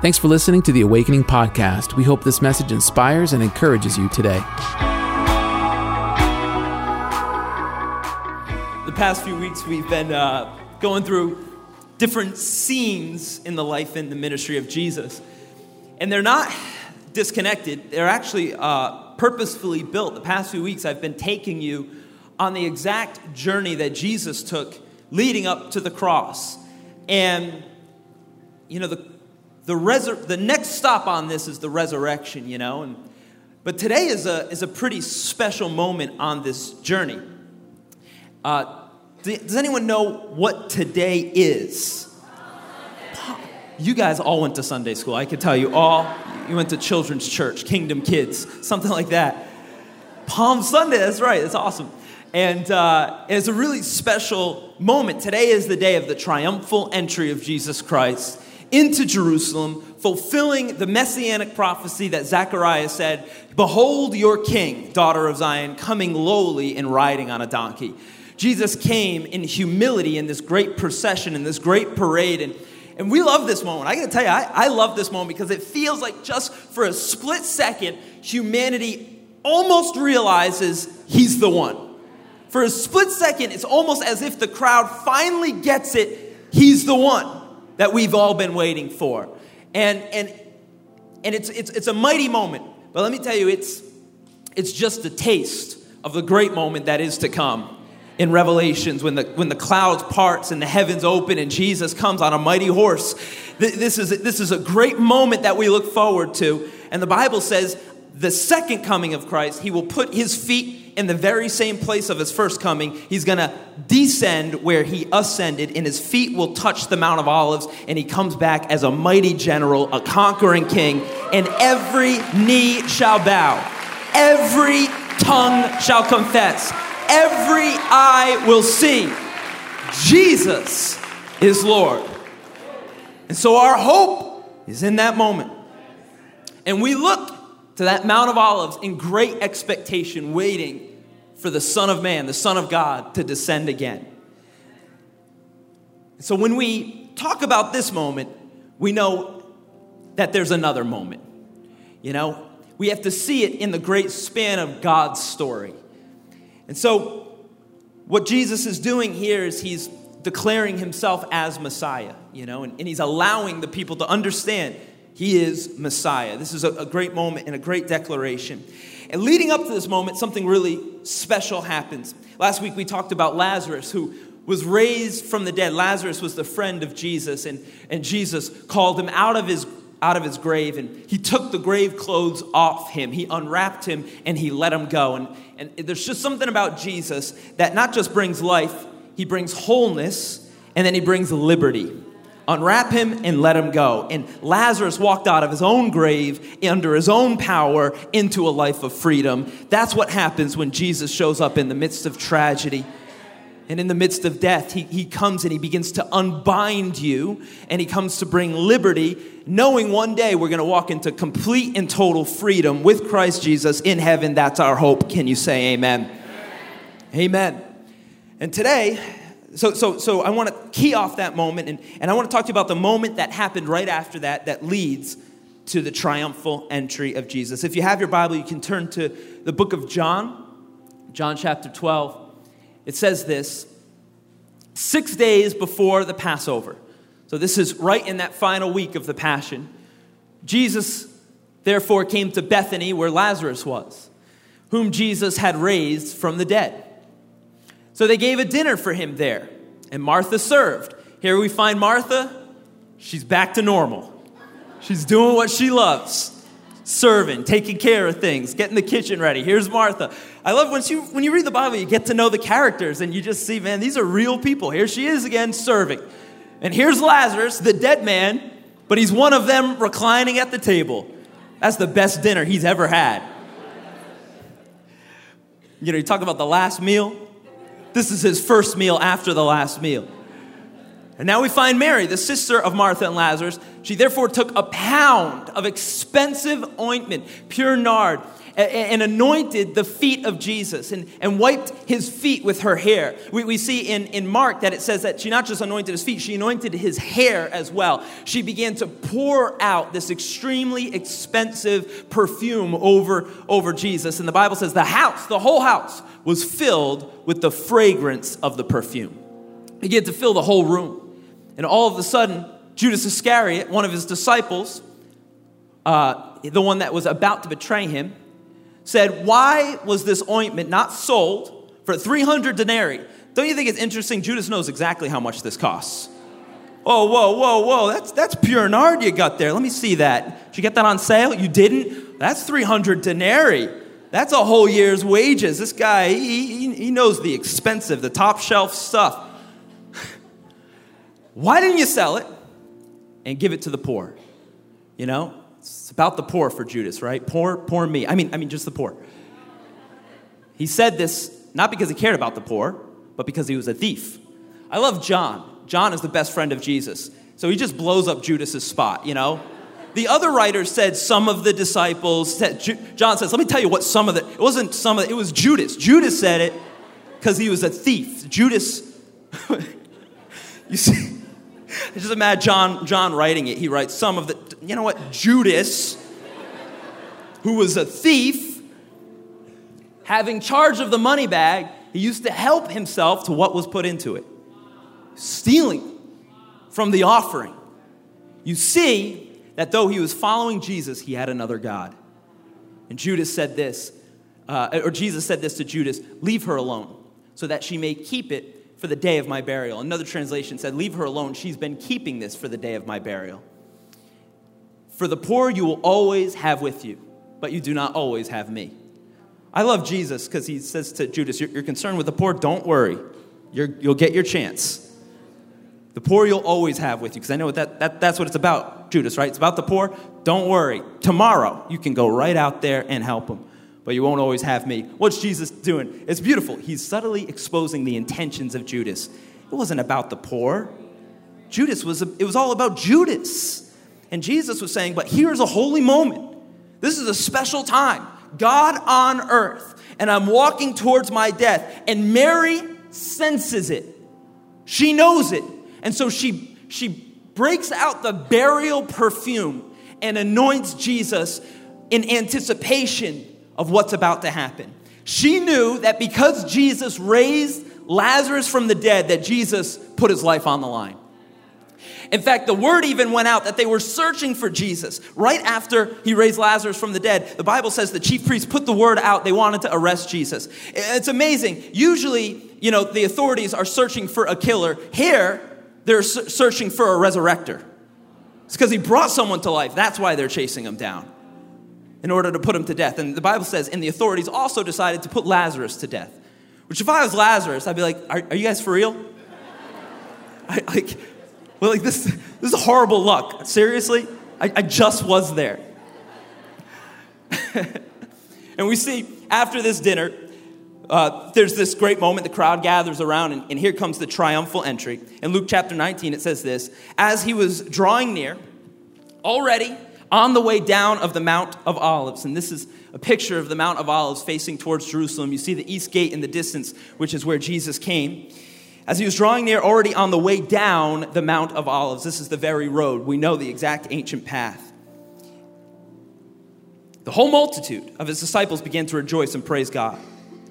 Thanks for listening to the Awakening Podcast. We hope this message inspires and encourages you today. The past few weeks, we've been uh, going through different scenes in the life and the ministry of Jesus. And they're not disconnected, they're actually uh, purposefully built. The past few weeks, I've been taking you on the exact journey that Jesus took leading up to the cross. And, you know, the the, the next stop on this is the resurrection, you know. And, but today is a, is a pretty special moment on this journey. Uh, does anyone know what today is? You guys all went to Sunday school. I could tell you all. You went to children's church, Kingdom Kids, something like that. Palm Sunday, that's right, that's awesome. And uh, it's a really special moment. Today is the day of the triumphal entry of Jesus Christ into Jerusalem, fulfilling the messianic prophecy that Zechariah said Behold your king, daughter of Zion, coming lowly and riding on a donkey. Jesus came in humility in this great procession, in this great parade. And, and we love this moment. I gotta tell you, I, I love this moment because it feels like just for a split second, humanity almost realizes he's the one. For a split second, it's almost as if the crowd finally gets it, he's the one that we've all been waiting for. And, and, and it's, it's, it's a mighty moment. But let me tell you, it's, it's just a taste of the great moment that is to come in Revelations when the, when the clouds parts and the heavens open and Jesus comes on a mighty horse. This is, this is a great moment that we look forward to. And the Bible says the second coming of Christ, he will put his feet in the very same place of his first coming. He's going to descend where he ascended, and his feet will touch the Mount of Olives, and he comes back as a mighty general, a conquering king, and every knee shall bow, every tongue shall confess, every eye will see Jesus is Lord. And so our hope is in that moment. And we look to that Mount of Olives in great expectation, waiting for the Son of Man, the Son of God, to descend again. So when we talk about this moment, we know that there's another moment. You know, we have to see it in the great span of God's story. And so, what Jesus is doing here is he's declaring himself as Messiah, you know, and, and he's allowing the people to understand he is Messiah. This is a, a great moment and a great declaration. And leading up to this moment, something really special happens. Last week we talked about Lazarus, who was raised from the dead. Lazarus was the friend of Jesus, and, and Jesus called him out of his out of his grave and he took the grave clothes off him. He unwrapped him and he let him go. And, and there's just something about Jesus that not just brings life, he brings wholeness and then he brings liberty unwrap him and let him go. And Lazarus walked out of his own grave under his own power into a life of freedom. That's what happens when Jesus shows up in the midst of tragedy. And in the midst of death, he, he comes and he begins to unbind you and he comes to bring liberty, knowing one day we're going to walk into complete and total freedom with Christ Jesus in heaven. That's our hope. Can you say amen? Amen. amen. And today, so, so, so I want to key off that moment, and, and I want to talk to you about the moment that happened right after that that leads to the triumphal entry of Jesus. If you have your Bible, you can turn to the book of John, John chapter 12. It says this six days before the Passover. So, this is right in that final week of the Passion. Jesus, therefore, came to Bethany where Lazarus was, whom Jesus had raised from the dead. So they gave a dinner for him there, and Martha served. Here we find Martha, she's back to normal. She's doing what she loves serving, taking care of things, getting the kitchen ready. Here's Martha. I love when you when you read the Bible, you get to know the characters and you just see, man, these are real people. Here she is again serving. And here's Lazarus, the dead man, but he's one of them reclining at the table. That's the best dinner he's ever had. You know, you talk about the last meal. This is his first meal after the last meal. And now we find Mary, the sister of Martha and Lazarus. She therefore took a pound of expensive ointment, pure nard, and anointed the feet of Jesus and, and wiped his feet with her hair. We, we see in, in Mark that it says that she not just anointed his feet, she anointed his hair as well. She began to pour out this extremely expensive perfume over, over Jesus. And the Bible says the house, the whole house, was filled with the fragrance of the perfume. It began to fill the whole room. And all of a sudden, Judas Iscariot, one of his disciples, uh, the one that was about to betray him, said, Why was this ointment not sold for 300 denarii? Don't you think it's interesting? Judas knows exactly how much this costs. Oh, whoa, whoa, whoa, that's, that's pure nard you got there. Let me see that. Did you get that on sale? You didn't? That's 300 denarii. That's a whole year's wages. This guy, he, he, he knows the expensive, the top shelf stuff. Why didn't you sell it and give it to the poor? You know, it's about the poor for Judas, right? Poor, poor me. I mean, I mean, just the poor. He said this not because he cared about the poor, but because he was a thief. I love John. John is the best friend of Jesus. So he just blows up Judas's spot, you know? The other writer said some of the disciples said, John says, let me tell you what some of the, it wasn't some of it, it was Judas. Judas said it because he was a thief. Judas, you see, I just imagine John, John writing it. He writes some of the, you know what, Judas, who was a thief, having charge of the money bag, he used to help himself to what was put into it, stealing from the offering. You see that though he was following Jesus, he had another God. And Judas said this, uh, or Jesus said this to Judas leave her alone so that she may keep it for the day of my burial. Another translation said, Leave her alone. She's been keeping this for the day of my burial. For the poor you will always have with you, but you do not always have me. I love Jesus because he says to Judas, You're, concerned with the poor? Don't worry. you will get your chance. The poor you'll always have with you because I know that, that, that's what it's about, Judas, right? It's about the poor. Don't worry. Tomorrow you can go right out there and help them but you won't always have me. What's Jesus doing? It's beautiful. He's subtly exposing the intentions of Judas. It wasn't about the poor. Judas was, it was all about Judas. And Jesus was saying, but here's a holy moment. This is a special time. God on earth. And I'm walking towards my death. And Mary senses it. She knows it. And so she, she breaks out the burial perfume and anoints Jesus in anticipation of what's about to happen. She knew that because Jesus raised Lazarus from the dead, that Jesus put his life on the line. In fact, the word even went out that they were searching for Jesus. Right after he raised Lazarus from the dead, the Bible says the chief priests put the word out. They wanted to arrest Jesus. It's amazing. Usually, you know, the authorities are searching for a killer. Here, they're searching for a resurrector. It's because he brought someone to life. That's why they're chasing him down in order to put him to death. And the Bible says, and the authorities also decided to put Lazarus to death. Which, if I was Lazarus, I'd be like, are, are you guys for real? I, like, well, like this, this is horrible luck. Seriously? I, I just was there. and we see after this dinner, uh, there's this great moment. The crowd gathers around, and, and here comes the triumphal entry. In Luke chapter 19, it says this As he was drawing near, already on the way down of the Mount of Olives. And this is a picture of the Mount of Olives facing towards Jerusalem. You see the east gate in the distance, which is where Jesus came. As he was drawing near, already on the way down the Mount of Olives, this is the very road. We know the exact ancient path. The whole multitude of his disciples began to rejoice and praise God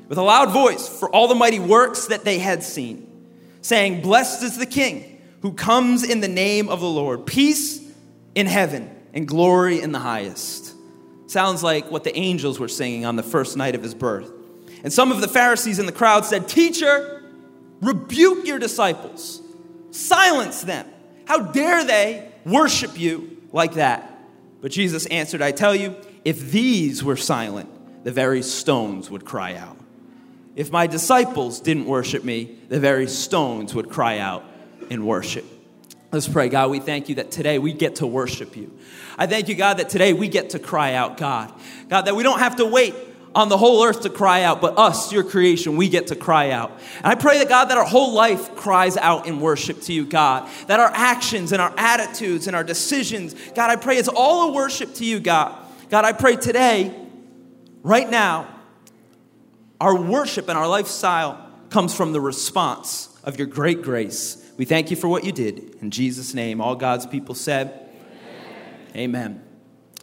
with a loud voice for all the mighty works that they had seen, saying, Blessed is the King who comes in the name of the Lord, peace in heaven and glory in the highest. Sounds like what the angels were singing on the first night of his birth. And some of the Pharisees in the crowd said, Teacher, rebuke your disciples, silence them. How dare they worship you like that? But Jesus answered, I tell you, if these were silent, the very stones would cry out. If my disciples didn't worship me, the very stones would cry out in worship. Let's pray. God, we thank you that today we get to worship you. I thank you, God, that today we get to cry out, God. God, that we don't have to wait on the whole earth to cry out, but us, your creation, we get to cry out. And I pray that, God, that our whole life cries out in worship to you, God. That our actions and our attitudes and our decisions, God, I pray it's all a worship to you, God. God, I pray today right now, our worship and our lifestyle comes from the response of your great grace. We thank you for what you did. In Jesus' name, all God's people said, Amen. Amen.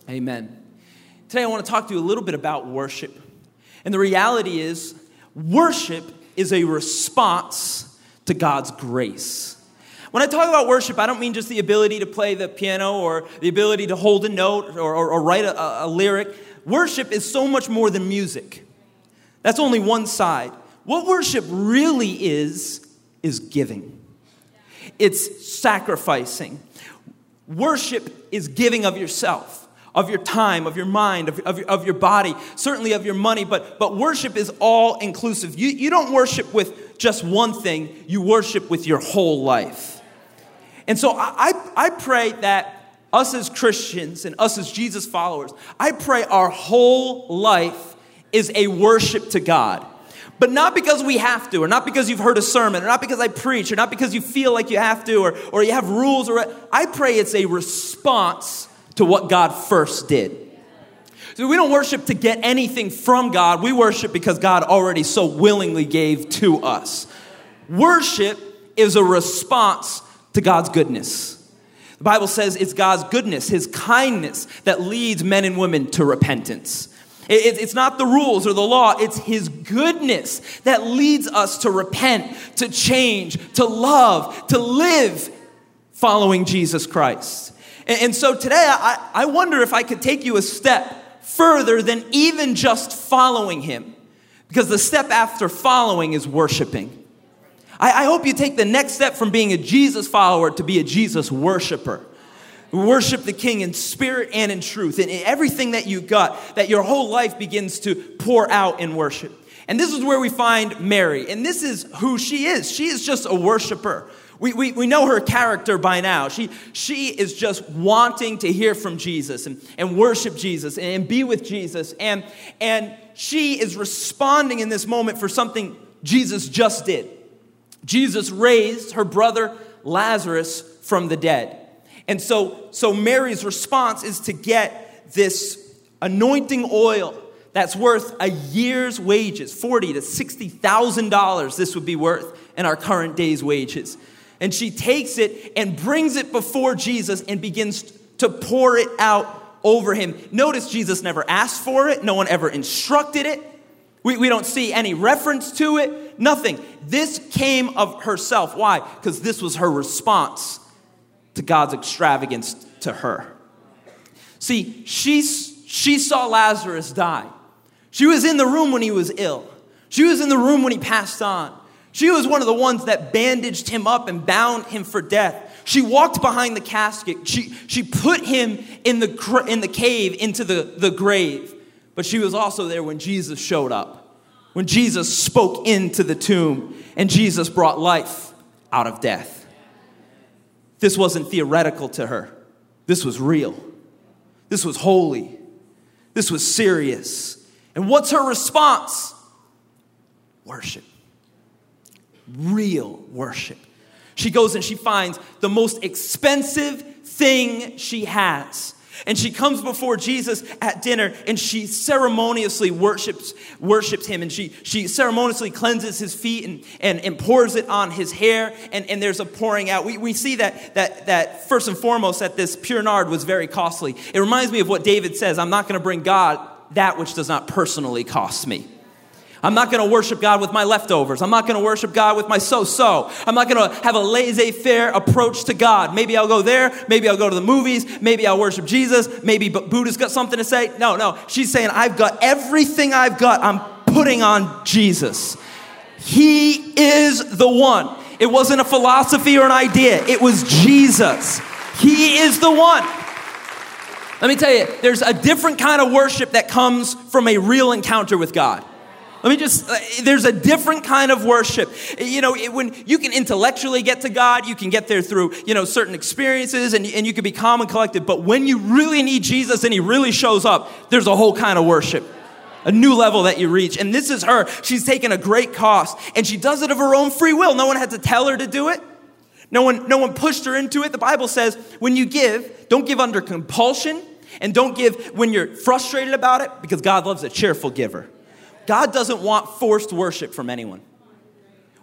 Amen. Today, I want to talk to you a little bit about worship. And the reality is, worship is a response to God's grace. When I talk about worship, I don't mean just the ability to play the piano or the ability to hold a note or, or, or write a, a lyric. Worship is so much more than music. That's only one side. What worship really is, is giving, it's sacrificing. Worship is giving of yourself of your time, of your mind, of, of, of, your body, certainly of your money, but, but worship is all inclusive. You, you don't worship with just one thing, you worship with your whole life. And so I, I, I pray that us as Christians and us as Jesus followers, I pray our whole life is a worship to God. But not because we have to, or not because you've heard a sermon, or not because I preach, or not because you feel like you have to, or, or you have rules, or I pray it's a response to what God first did. So we don't worship to get anything from God, we worship because God already so willingly gave to us. Worship is a response to God's goodness. The Bible says it's God's goodness, His kindness, that leads men and women to repentance. It's not the rules or the law, it's His goodness that leads us to repent, to change, to love, to live following Jesus Christ. And so today, I wonder if I could take you a step further than even just following Him. Because the step after following is worshiping. I hope you take the next step from being a Jesus follower to be a Jesus worshiper worship the king in spirit and in truth and in everything that you got that your whole life begins to pour out in worship and this is where we find mary and this is who she is she is just a worshiper we, we, we know her character by now. She, she is just wanting to hear from Jesus and, and worship Jesus and, and be with Jesus. And, and she is responding in this moment for something Jesus just did. Jesus raised her brother Lazarus from the dead. And so, so Mary's response is to get this anointing oil that's worth a year's wages, forty to sixty thousand dollars. This would be worth in our current day's wages. And she takes it and brings it before Jesus and begins to pour it out over him. Notice Jesus never asked for it. No one ever instructed it. We, we don't see any reference to it. Nothing. This came of herself. Why? Because this was her response to God's extravagance to her. See, she, she saw Lazarus die. She was in the room when he was ill. She was in the room when he passed on. She was one of the ones that bandaged him up and bound him for death. She walked behind the casket. She, she put him in the, in the cave into the, the grave. But she was also there when Jesus showed up, when Jesus spoke into the tomb, and Jesus brought life out of death. This wasn't theoretical to her, this was real. This was holy. This was serious. And what's her response? Worship. Real worship. She goes and she finds the most expensive thing she has and she comes before Jesus at dinner and she ceremoniously worships, worships him and she, she ceremoniously cleanses his feet and, and, and pours it on his hair and, and there's a pouring out. We, we see that, that, that first and foremost that this pure nard was very costly. It reminds me of what David says, I'm not going to bring God that which does not personally cost me. I'm not going to worship God with my leftovers. I'm not going to worship God with my so so. I'm not going to have a laissez faire approach to God. Maybe I'll go there. Maybe I'll go to the movies. Maybe I'll worship Jesus. Maybe Buddha's got something to say. No, no. She's saying, I've got everything I've got. I'm putting on Jesus. He is the one. It wasn't a philosophy or an idea, it was Jesus. He is the one. Let me tell you, there's a different kind of worship that comes from a real encounter with God. Let me just, uh, there's a different kind of worship. You know, it, when you can intellectually get to God, you can get there through, you know, certain experiences and, and you can be calm and collected. But when you really need Jesus and he really shows up, there's a whole kind of worship a new level that you reach. And this is her. She's taken a great cost and she does it of her own free will. No one had to tell her to do it. No one, no one pushed her into it. The Bible says when you give, don't give under compulsion And don't give when you're frustrated about it because God loves a cheerful giver. God doesn't want forced worship from anyone.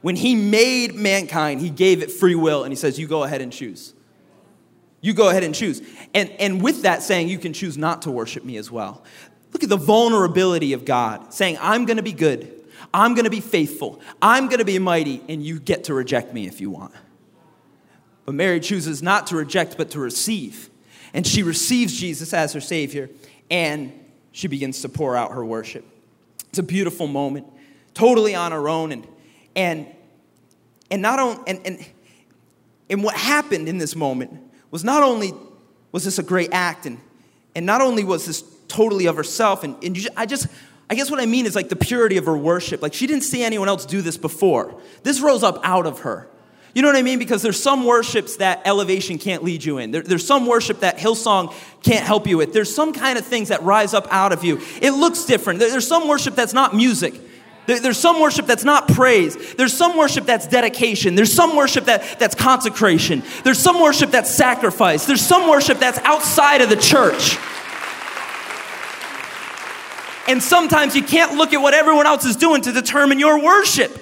When He made mankind, He gave it free will and He says, You go ahead and choose. You go ahead and choose. And, and with that saying, you can choose not to worship me as well. Look at the vulnerability of God saying, I'm going to be good. I'm going to be faithful. I'm going to be mighty, and you get to reject me if you want. But Mary chooses not to reject, but to receive. And she receives Jesus as her Savior, and she begins to pour out her worship. It's a beautiful moment, totally on her own. And, and, and not on, and, and, and what happened in this moment was not only was this a great act, and, and not only was this totally of herself, and, and you, I just, I guess what I mean is like the purity of her worship. Like she didn't see anyone else do this before. This rose up out of her. You know what I mean? Because there's some worships that elevation can't lead you in. There, there's some worship that Hillsong can't help you with. There's some kind of things that rise up out of you. It looks different. there's some worship that's not music. there's some worship that's not praise. There's some worship that's dedication. There's some worship that, that's consecration. There's some worship that's sacrifice. There's some worship that's outside of the church. And sometimes you can't look at what everyone else is doing to determine your worship.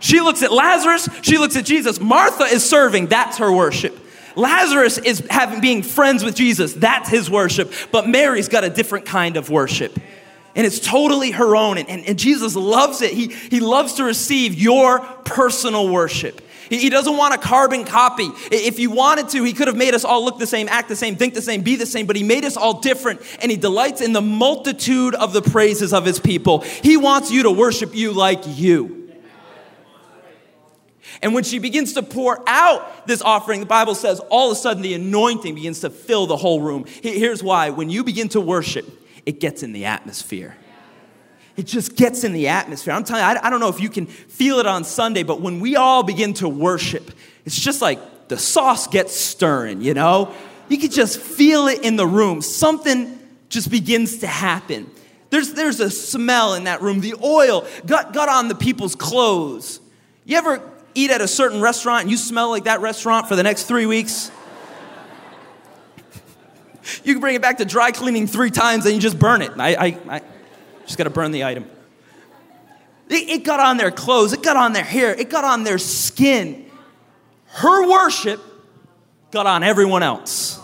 She looks at Lazarus, she looks at Jesus. Martha is serving, that's her worship. Lazarus is having being friends with Jesus, that's his worship. But Mary's got a different kind of worship. And it's totally her own. And, and, and Jesus loves it. He, he loves to receive your personal worship. He doesn't want a carbon copy. If he wanted to, he could have made us all look the same, act the same, think the same, be the same, but he made us all different and he delights in the multitude of the praises of his people. He wants you to worship you like you. And when she begins to pour out this offering, the Bible says all of a sudden the anointing begins to fill the whole room. Here's why when you begin to worship, it gets in the atmosphere. It just gets in the atmosphere. I'm telling you, I, don't know if you can feel it on Sunday, but when we all begin to worship, it's just like the sauce gets stirring, you know? You can just feel it in the room. Something just begins to happen. There's, there's a smell in that room. The oil got, got on the people's clothes. You ever eat at a certain restaurant and you smell like that restaurant for the next three weeks? you can bring it back to dry cleaning three times and you just burn it. I, I, I just got to burn the item. It, it got on their clothes, it got on their hair, it got on their skin. Her worship got on everyone else.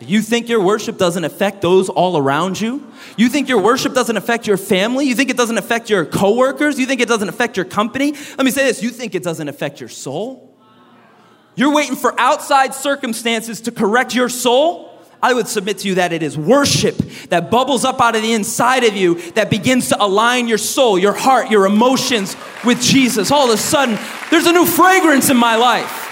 You think your worship doesn't affect those all around you? You think your worship doesn't affect your family? You think it doesn't affect your coworkers? You think it doesn't affect your company? Let me say this you think it doesn't affect your soul? You're waiting for outside circumstances to correct your soul? I would submit to you that it is worship that bubbles up out of the inside of you that begins to align your soul, your heart, your emotions with Jesus. All of a sudden, there's a new fragrance in my life.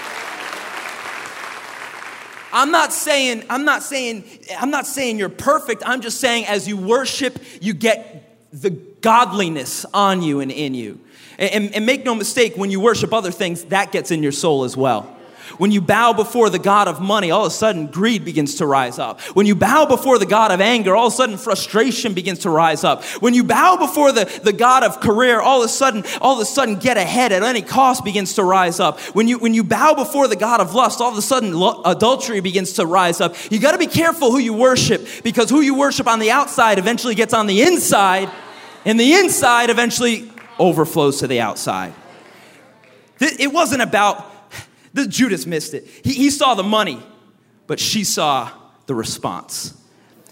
I'm not saying, I'm not saying, I'm not saying you're perfect. I'm just saying as you worship, you get the godliness on you and in you. And, and, make no mistake, when you worship other things, that gets in your soul as well. When you bow before the God of money, all of a sudden greed begins to rise up. When you bow before the God of anger, all of a sudden frustration begins to rise up. When you bow before the, the God of career, all of a sudden, all of a sudden get ahead at any cost begins to rise up. When you, when you bow before the God of lust, all of a sudden lo- adultery begins to rise up. You got to be careful who you worship because who you worship on the outside eventually gets on the inside, and the inside eventually overflows to the outside. It wasn't about the Judas missed it. He, he saw the money, but she saw the response.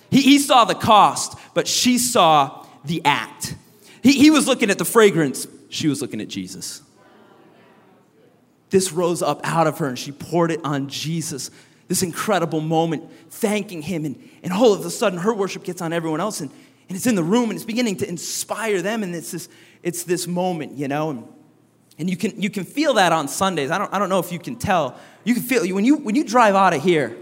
He, he saw the cost, but she saw the act. He, he was looking at the fragrance, she was looking at Jesus. This rose up out of her and she poured it on Jesus. This incredible moment, thanking him. And, and all of a sudden, her worship gets on everyone else. And, and it's in the room and it's beginning to inspire them. And it's this, it's this moment, you know. And and you can, you can feel that on Sundays. I don't, I don't know if you can tell. You can feel when you, when you drive out of here,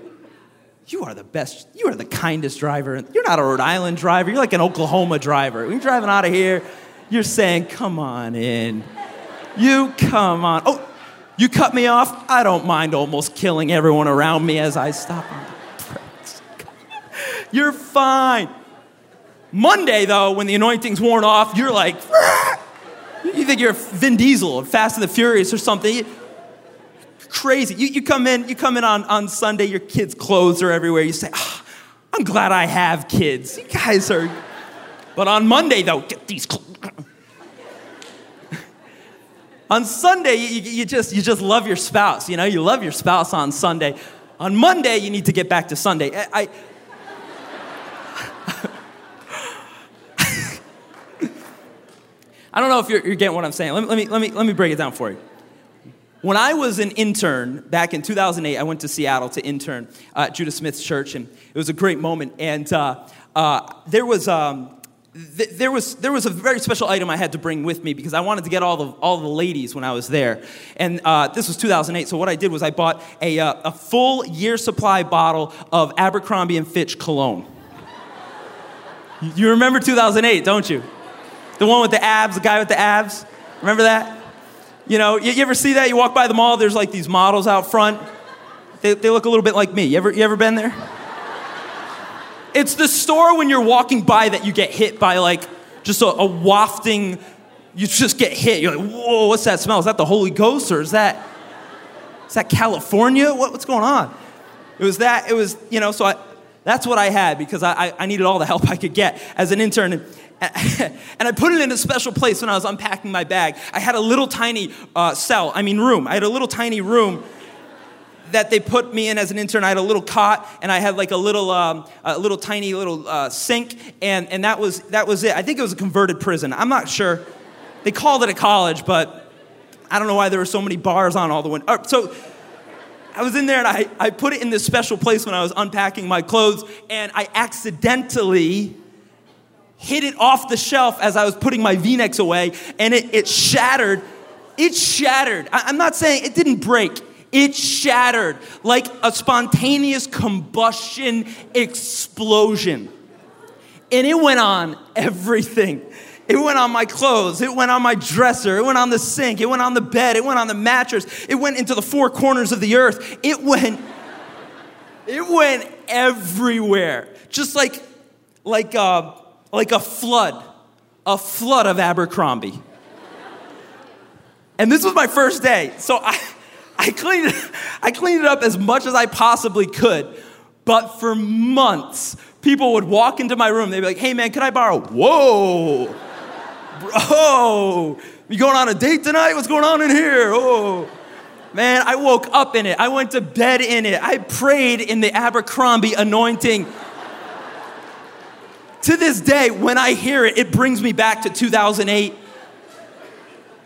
you are the best, you are the kindest driver. You're not a Rhode Island driver, you're like an Oklahoma driver. When you're driving out of here, you're saying, Come on in. You come on. Oh, you cut me off? I don't mind almost killing everyone around me as I stop. You're fine. Monday, though, when the anointing's worn off, you're like, you think you're Vin Diesel Fast and the Furious or something. Crazy. You, you come in, you come in on, on Sunday, your kids' clothes are everywhere. You say, oh, I'm glad I have kids. You guys are. But on Monday, though, get these. clothes. on Sunday, you, you, just, you just love your spouse. You know, you love your spouse on Sunday. On Monday, you need to get back to Sunday. I, I I don't know if you're, you're, getting what I'm saying. Let me, let, me, let, me, let me break it down for you. When I was an intern back in 2008, I went to Seattle to intern at Judah Smith's church, and it was a great moment. And uh, uh, there was. Um, th- there was, there was a very special item I had to bring with me because I wanted to get all the, all the ladies when I was there. And uh, this was 2008, so what I did was I bought a, uh, a full year supply bottle of Abercrombie and Fitch cologne. you remember 2008, don't you? The one with the abs, the guy with the abs. Remember that? You know, you, you, ever see that? You walk by the mall, there's like these models out front. They, they look a little bit like me. You ever, you ever been there? It's the store when you're walking by that you get hit by like just a, a wafting, you just get hit. You're like, whoa, what's that smell? Is that the Holy Ghost or is that, is that California? What, what's going on? It was that, it was, you know, so I, that's what I had because I, I, needed all the help I could get as an intern. And, and I put it in a special place when I was unpacking my bag. I had a little tiny uh, cell, I mean, room. I had a little tiny room that they put me in as an intern. I had a little cot, and I had like a little, um, a little tiny little uh, sink, and, and that was that was it. I think it was a converted prison. I'm not sure. They called it a college, but I don't know why there were so many bars on all the windows. Uh, so I was in there, and I, I put it in this special place when I was unpacking my clothes, and I accidentally hit it off the shelf as I was putting my v necks away, and it, it shattered. It shattered. I, I'm not saying it didn't break, it shattered like a spontaneous combustion explosion. And it went on everything. It went on my clothes. It went on my dresser. It went on the sink. It went on the bed. It went on the mattress. It went into the four corners of the earth. It went, it went everywhere. Just like, like, uh, like a flood, a flood of Abercrombie. And this was my first day. So I, I, cleaned it, I cleaned it up as much as I possibly could. But for months, people would walk into my room. They'd be like, hey man, can I borrow? Whoa, bro, you going on a date tonight? What's going on in here? Oh. Man, I woke up in it. I went to bed in it. I prayed in the Abercrombie anointing to this day, when I hear it, it brings me back to 2008.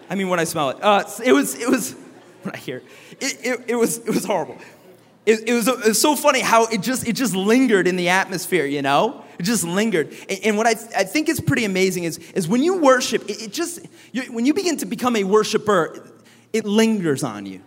I mean, when I smell it, uh, it was it was when I hear it, it, it, it was it was horrible. It, it, was, it, was, so funny how it just it just lingered in the atmosphere, you know. It just lingered. And, and what I, I think is pretty amazing is is when you worship, it, it just you, when you begin to become a worshiper, it lingers on you.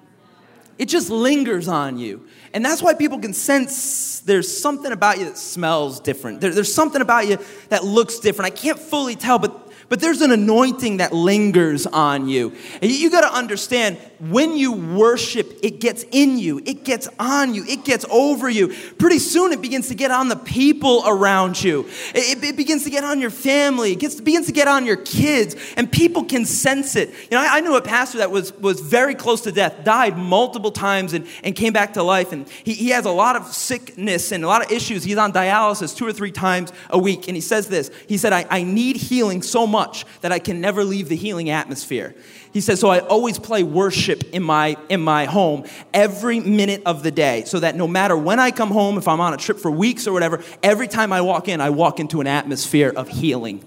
It just lingers on you. And that's why people can sense there's something about you that smells different. There, there's something about you that looks different. I can't fully tell, but but there's an anointing that lingers on you. And you got to understand when you worship, it gets in you, it gets on you, it gets over you. Pretty soon, it begins to get on the people around you, it, it begins to get on your family, it gets, begins to get on your kids, and people can sense it. You know, I, I knew a pastor that was, was very close to death, died multiple times, and, and came back to life. And he, he has a lot of sickness and a lot of issues. He's on dialysis two or three times a week. And he says this He said, I, I need healing so much much that I can never leave the healing atmosphere. He says, so I always play worship in my, in my home every minute of the day so that no matter when I come home, if I'm on a trip for weeks or whatever, every time I walk in, I walk into an atmosphere of healing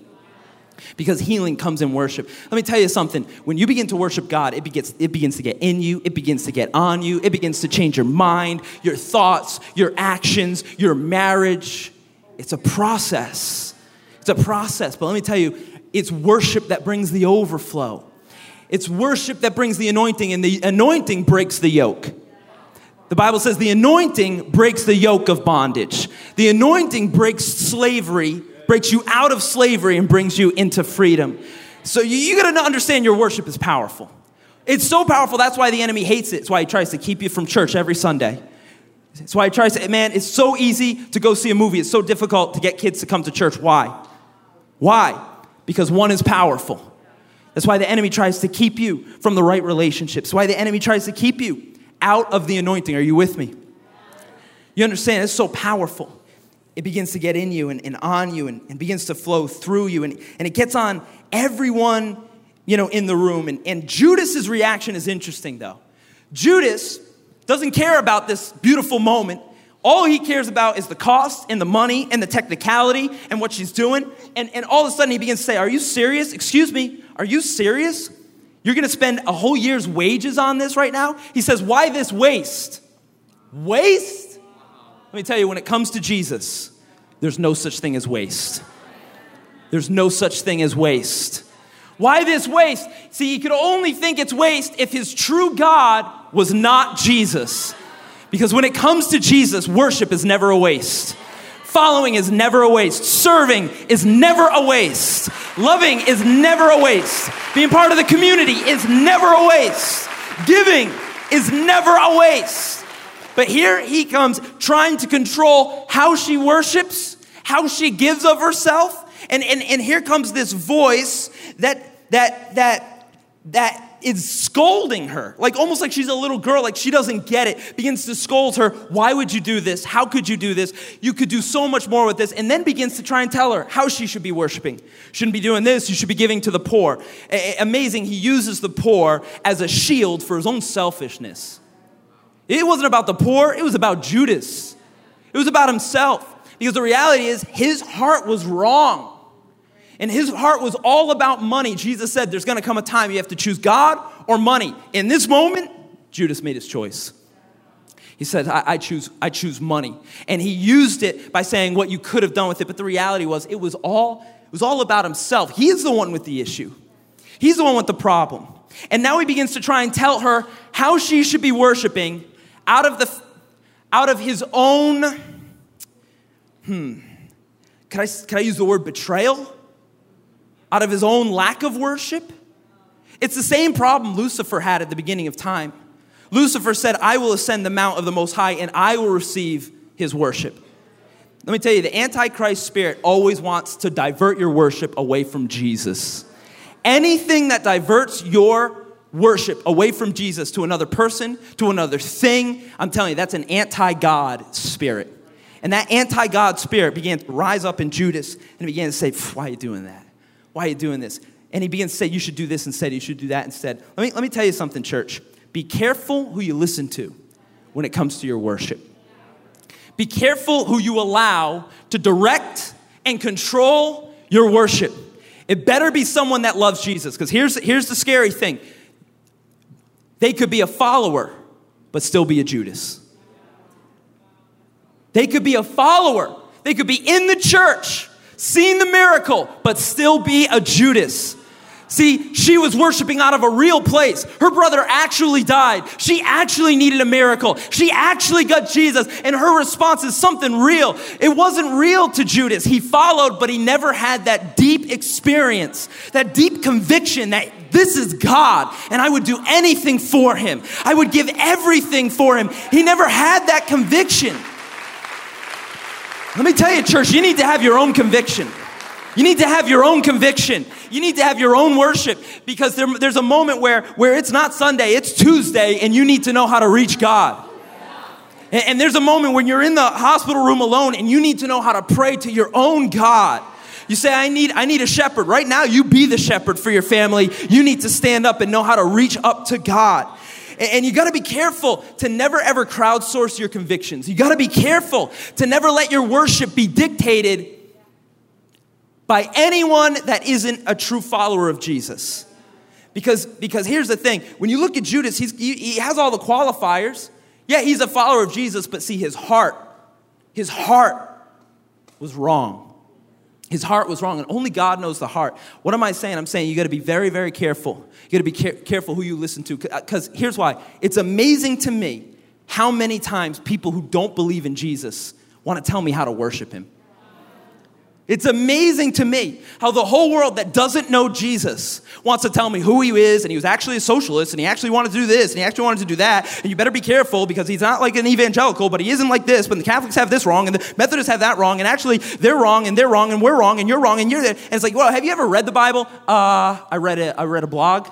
because healing comes in worship. Let me tell you something. When you begin to worship God, it begins, it begins to get in you, it begins to get on you, it begins to change your mind, your thoughts, your actions, your marriage. It's a process. It's a process. But let me tell you, it's worship that brings the overflow. It's worship that brings the anointing, and the anointing breaks the yoke. The Bible says the anointing breaks the yoke of bondage. The anointing breaks slavery, breaks you out of slavery, and brings you into freedom. So you, you gotta understand your worship is powerful. It's so powerful, that's why the enemy hates it. It's why he tries to keep you from church every Sunday. That's why he tries to, man, it's so easy to go see a movie. It's so difficult to get kids to come to church. Why? Why? Because one is powerful. That's why the enemy tries to keep you from the right relationships. Why the enemy tries to keep you out of the anointing. Are you with me? You understand? It's so powerful. it begins to get in you and, and on you and, and, begins to flow through you. And, and it gets on everyone, you know, in the room. And, and Judas's reaction is interesting, though. Judas doesn't care about this beautiful moment. All he cares about is the cost and the money and the technicality and what she's doing. And, and all of a sudden he begins to say, Are you serious? Excuse me, are you serious? You're gonna spend a whole year's wages on this right now? He says, Why this waste? Waste? Let me tell you, when it comes to Jesus, there's no such thing as waste. There's no such thing as waste. Why this waste? See, you could only think it's waste if his true God was not Jesus. Because when it comes to Jesus, worship is never a waste. Following is never a waste. Serving is never a waste. Loving is never a waste. Being part of the community is never a waste. Giving is never a waste. But here he comes trying to control how she worships, how she gives of herself. And, and, and here comes this voice that, that, that, that is scolding her, like almost like she's a little girl, like she doesn't get it, begins to scold her. Why would you do this? How could you do this? You could do so much more with this. And then begins to try and tell her how she should be worshiping. Shouldn't be doing this, you should be giving to the poor. A- amazing, he uses the poor as a shield for his own selfishness. It wasn't about the poor, it was about Judas. It was about himself. Because the reality is, his heart was wrong. And his heart was all about money. Jesus said, There's gonna come a time you have to choose God or money. In this moment, Judas made his choice. He said, I, I, choose, I choose money. And he used it by saying what you could have done with it. But the reality was, it was all, it was all about himself. He is the one with the issue, he's the one with the problem. And now he begins to try and tell her how she should be worshiping out of, the, out of his own, hmm, can I, can I use the word betrayal? Out of his own lack of worship? It's the same problem Lucifer had at the beginning of time. Lucifer said, I will ascend the mount of the Most High and I will receive his worship. Let me tell you, the Antichrist spirit always wants to divert your worship away from Jesus. Anything that diverts your worship away from Jesus to another person, to another thing, I'm telling you, that's an anti God spirit. And that anti God spirit began to rise up in Judas and began to say, Why are you doing that? Why are you doing this? And he begins to say, You should do this instead. You should do that instead. Let me, let me tell you something, church. Be careful who you listen to when it comes to your worship. Be careful who you allow to direct and control your worship. It better be someone that loves Jesus. Because here's, here's the scary thing they could be a follower, but still be a Judas. They could be a follower, they could be in the church, seen the miracle, but still be a Judas. See, she was worshiping out of a real place. Her brother actually died. She actually needed a miracle. She actually got Jesus, and her response is something real. It wasn't real to Judas. He followed, but he never had that deep experience, that deep conviction that this is God, and I would do anything for him. I would give everything for him. He never had that conviction. Let me tell you, church, you need to have your own conviction. You need to have your own conviction. You need to have your own worship because there, there's a moment where, where it's not Sunday, it's Tuesday, and you need to know how to reach God. And, and there's a moment when you're in the hospital room alone and you need to know how to pray to your own God. You say, I need, I need a shepherd. Right now, you be the shepherd for your family. You need to stand up and know how to reach up to God. And you got to be careful to never ever crowdsource your convictions. You got to be careful to never let your worship be dictated by anyone that isn't a true follower of Jesus. Because, because here's the thing when you look at Judas, he's, he, he has all the qualifiers. Yeah, he's a follower of Jesus, but see, his heart, his heart was wrong. His heart was wrong, and only God knows the heart. What am I saying? I'm saying you got to be very, very careful. You got to be care- careful who you listen to. Because here's why it's amazing to me how many times people who don't believe in Jesus want to tell me how to worship him. It's amazing to me how the whole world that doesn't know Jesus wants to tell me who he is, and he was actually a socialist, and he actually wanted to do this, and he actually wanted to do that, and you better be careful because he's not like an evangelical, but he isn't like this, but the Catholics have this wrong, and the Methodists have that wrong, and actually they're wrong, and they're wrong, and we're wrong, and you're wrong, and you're there. And it's like, well, have you ever read the Bible? Uh, I read it. I read a blog.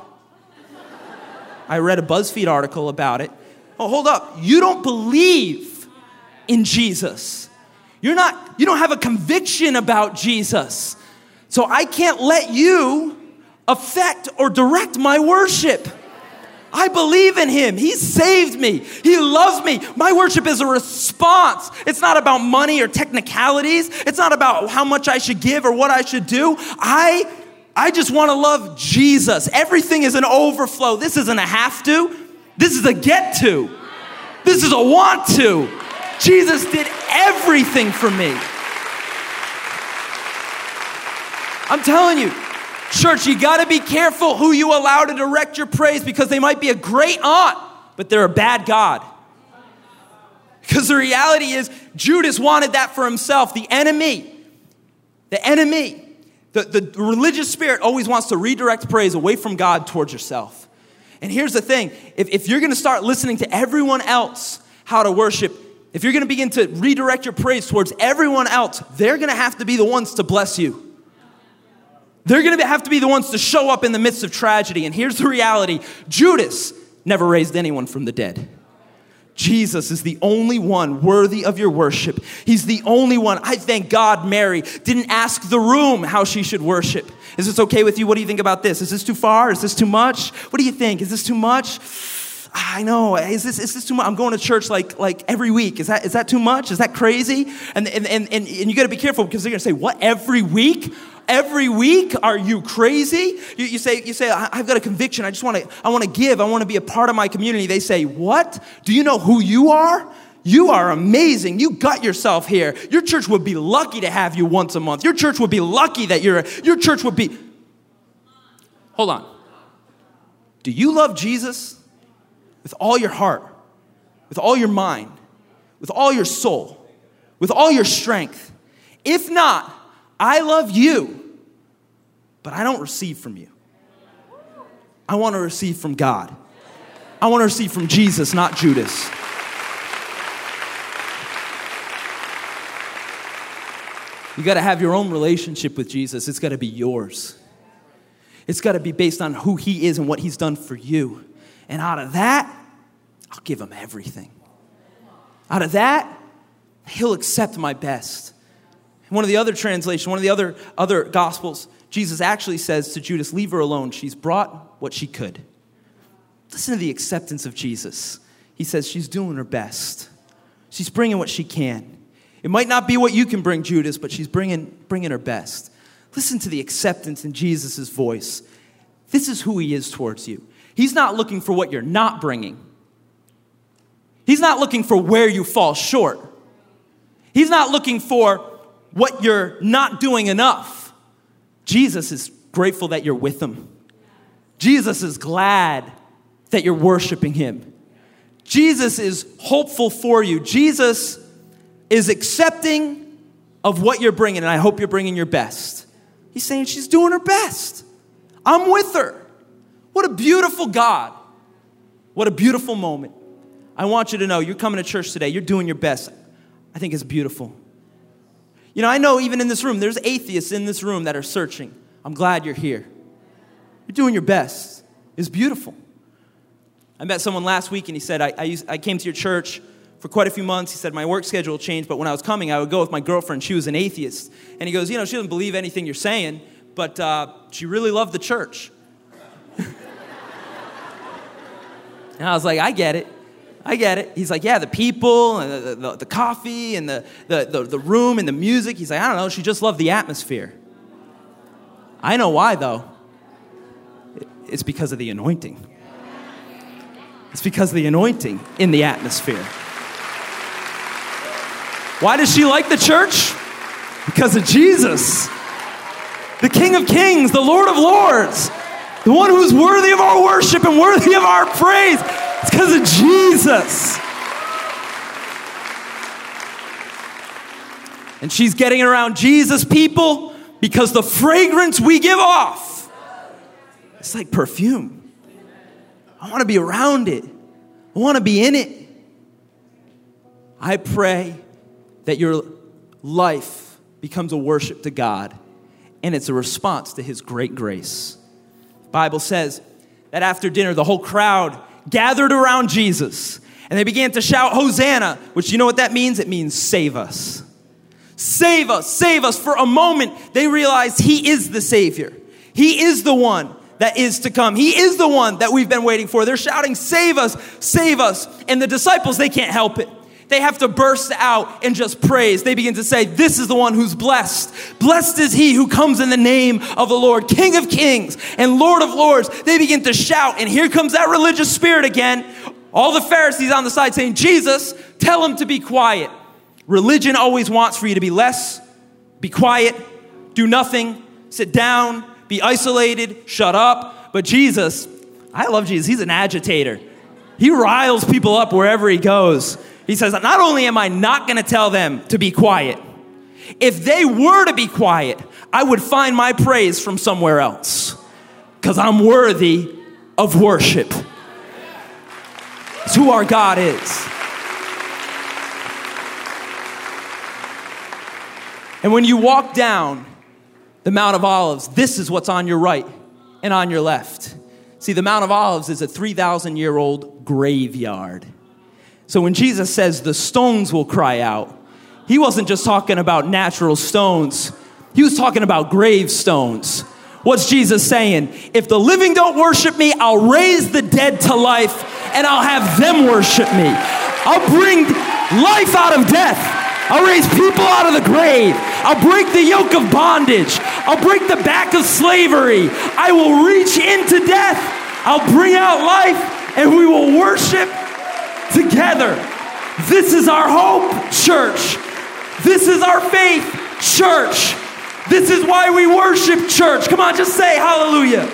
I read a BuzzFeed article about it. Oh, hold up. You don't believe in Jesus. You're not, you don't have a conviction about Jesus. So I can't let you affect or direct my worship. I believe in him. He saved me. He loves me. My worship is a response. It's not about money or technicalities. It's not about how much I should give or what I should do. I I just want to love Jesus. Everything is an overflow. This isn't a have to. This is a get to. This is a want to. Jesus did everything for me. I'm telling you, church, you got to be careful who you allow to direct your praise because they might be a great aunt, but they're a bad God. Because the reality is, Judas wanted that for himself. The enemy, the enemy, the, the religious spirit always wants to redirect praise away from God towards yourself. And here's the thing if, if you're gonna start listening to everyone else how to worship, if you're gonna begin to redirect your praise towards everyone else, they're gonna have to be the ones to bless you. They're gonna have to be the ones to show up in the midst of tragedy. And here's the reality Judas never raised anyone from the dead. Jesus is the only one worthy of your worship. He's the only one. I thank God Mary didn't ask the room how she should worship. Is this okay with you? What do you think about this? Is this too far? Is this too much? What do you think? Is this too much? Ah, I know. Is this, is this too much? I'm going to church like, like every week. Is that, is that too much? Is that crazy? And, and, and, and, and you got to be careful because they're going to say, What, every week? every week? Are you crazy? You, you say, you say, I've got a conviction. I just want to, I want to give. I want to be a part of my community. They say, what? Do you know who you are? You are amazing. You got yourself here. Your church would be lucky to have you once a month. Your church would be lucky that you're, your church would be. Hold on. Do you love Jesus with all your heart, with all your mind, with all your soul, with all your strength? If not, I love you, but I don't receive from you. I want to receive from God. I want to receive from Jesus, not Judas. You got to have your own relationship with Jesus. It's got to be yours. It's got to be based on who he is and what he's done for you. And out of that, I'll give him everything. Out of that, he'll accept my best. One of the other translations, one of the other, other gospels, Jesus actually says to Judas, Leave her alone. She's brought what she could. Listen to the acceptance of Jesus. He says, She's doing her best. She's bringing what she can. It might not be what you can bring, Judas, but she's bringing, bringing her best. Listen to the acceptance in Jesus' voice. This is who he is towards you. He's not looking for what you're not bringing, he's not looking for where you fall short. He's not looking for what you're not doing enough. Jesus is grateful that you're with him. Jesus is glad that you're worshiping him. Jesus is hopeful for you. Jesus is accepting of what you're bringing, and I hope you're bringing your best. He's saying she's doing her best. I'm with her. What a beautiful God. What a beautiful moment. I want you to know you're coming to church today, you're doing your best. I think it's beautiful. You know, I know even in this room, there's atheists in this room that are searching. I'm glad you're here. You're doing your best. It's beautiful. I met someone last week and he said, I, I, used, I came to your church for quite a few months. He said, My work schedule changed, but when I was coming, I would go with my girlfriend. She was an atheist. And he goes, You know, she doesn't believe anything you're saying, but uh, she really loved the church. and I was like, I get it. I get it. He's like, yeah, the people and the, the, the coffee and the, the, the, the room and the music. He's like, I don't know, she just loved the atmosphere. I know why, though. It's because of the anointing. It's because of the anointing in the atmosphere. Why does she like the church? Because of Jesus, the King of Kings, the Lord of Lords, the one who's worthy of our worship and worthy of our praise. It's because of Jesus. And she's getting around Jesus people because the fragrance we give off, it's like perfume. I want to be around it. I want to be in it. I pray that your life becomes a worship to God and it's a response to his great grace. Bible says that after dinner the whole crowd gathered around Jesus and they began to shout, Hosanna, which you know what that means? It means save us. Save us, save us. For a moment, they realized He is the Savior. He is the one that is to come. He is the one that we've been waiting for. They're shouting, Save us, save us. And the disciples, they can't help it. They have to burst out and just praise. They begin to say, This is the one who's blessed. Blessed is he who comes in the name of the Lord, King of kings and Lord of lords. They begin to shout, and here comes that religious spirit again. All the Pharisees on the side saying, Jesus, tell him to be quiet. Religion always wants for you to be less, be quiet, do nothing, sit down, be isolated, shut up. But Jesus, I love Jesus, he's an agitator. He riles people up wherever he goes. He says, Not only am I not gonna tell them to be quiet, if they were to be quiet, I would find my praise from somewhere else because I'm worthy of worship. It's who our God is. And when you walk down the Mount of Olives, this is what's on your right and on your left. See, the Mount of Olives is a 3,000 year old graveyard. So when Jesus says the stones will cry out, he wasn't just talking about natural stones, he was talking about gravestones. What's Jesus saying? If the living don't worship me, I'll raise the dead to life and I'll have them worship me. I'll bring life out of death. I'll raise people out of the grave. I'll break the yoke of bondage. I'll break the back of slavery. I will reach into death. I'll bring out life and we will worship together. This is our hope, church. This is our faith, church. This is why we worship, church. Come on, just say hallelujah.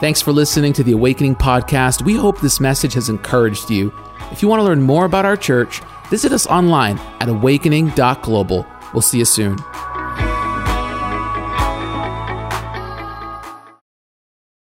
Thanks for listening to the Awakening Podcast. We hope this message has encouraged you. If you want to learn more about our church, visit us online at awakening.global. We'll see you soon.